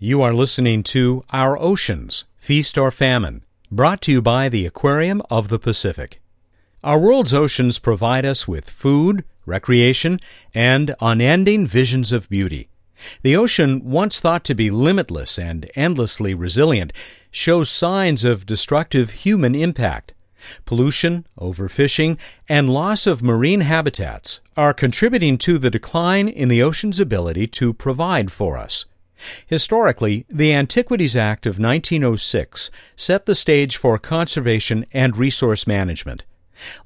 You are listening to Our Oceans, Feast or Famine, brought to you by the Aquarium of the Pacific. Our world's oceans provide us with food, recreation, and unending visions of beauty. The ocean, once thought to be limitless and endlessly resilient, shows signs of destructive human impact. Pollution, overfishing, and loss of marine habitats are contributing to the decline in the ocean's ability to provide for us. Historically, the Antiquities Act of 1906 set the stage for conservation and resource management.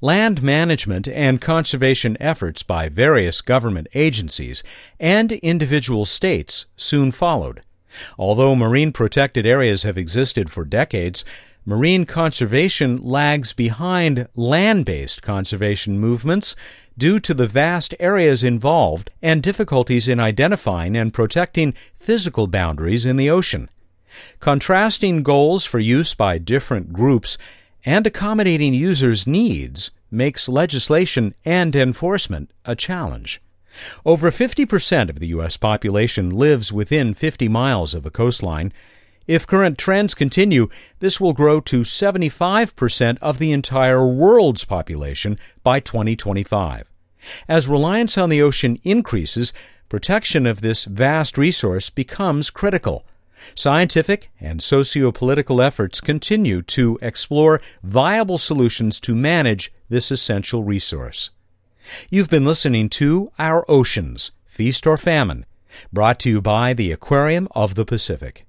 Land management and conservation efforts by various government agencies and individual states soon followed. Although marine protected areas have existed for decades, marine conservation lags behind land based conservation movements due to the vast areas involved and difficulties in identifying and protecting physical boundaries in the ocean. Contrasting goals for use by different groups and accommodating users' needs makes legislation and enforcement a challenge. Over 50% of the U.S. population lives within 50 miles of a coastline. If current trends continue, this will grow to 75% of the entire world's population by 2025. As reliance on the ocean increases, protection of this vast resource becomes critical. Scientific and socio-political efforts continue to explore viable solutions to manage this essential resource. You've been listening to Our Oceans, Feast or Famine, brought to you by the Aquarium of the Pacific.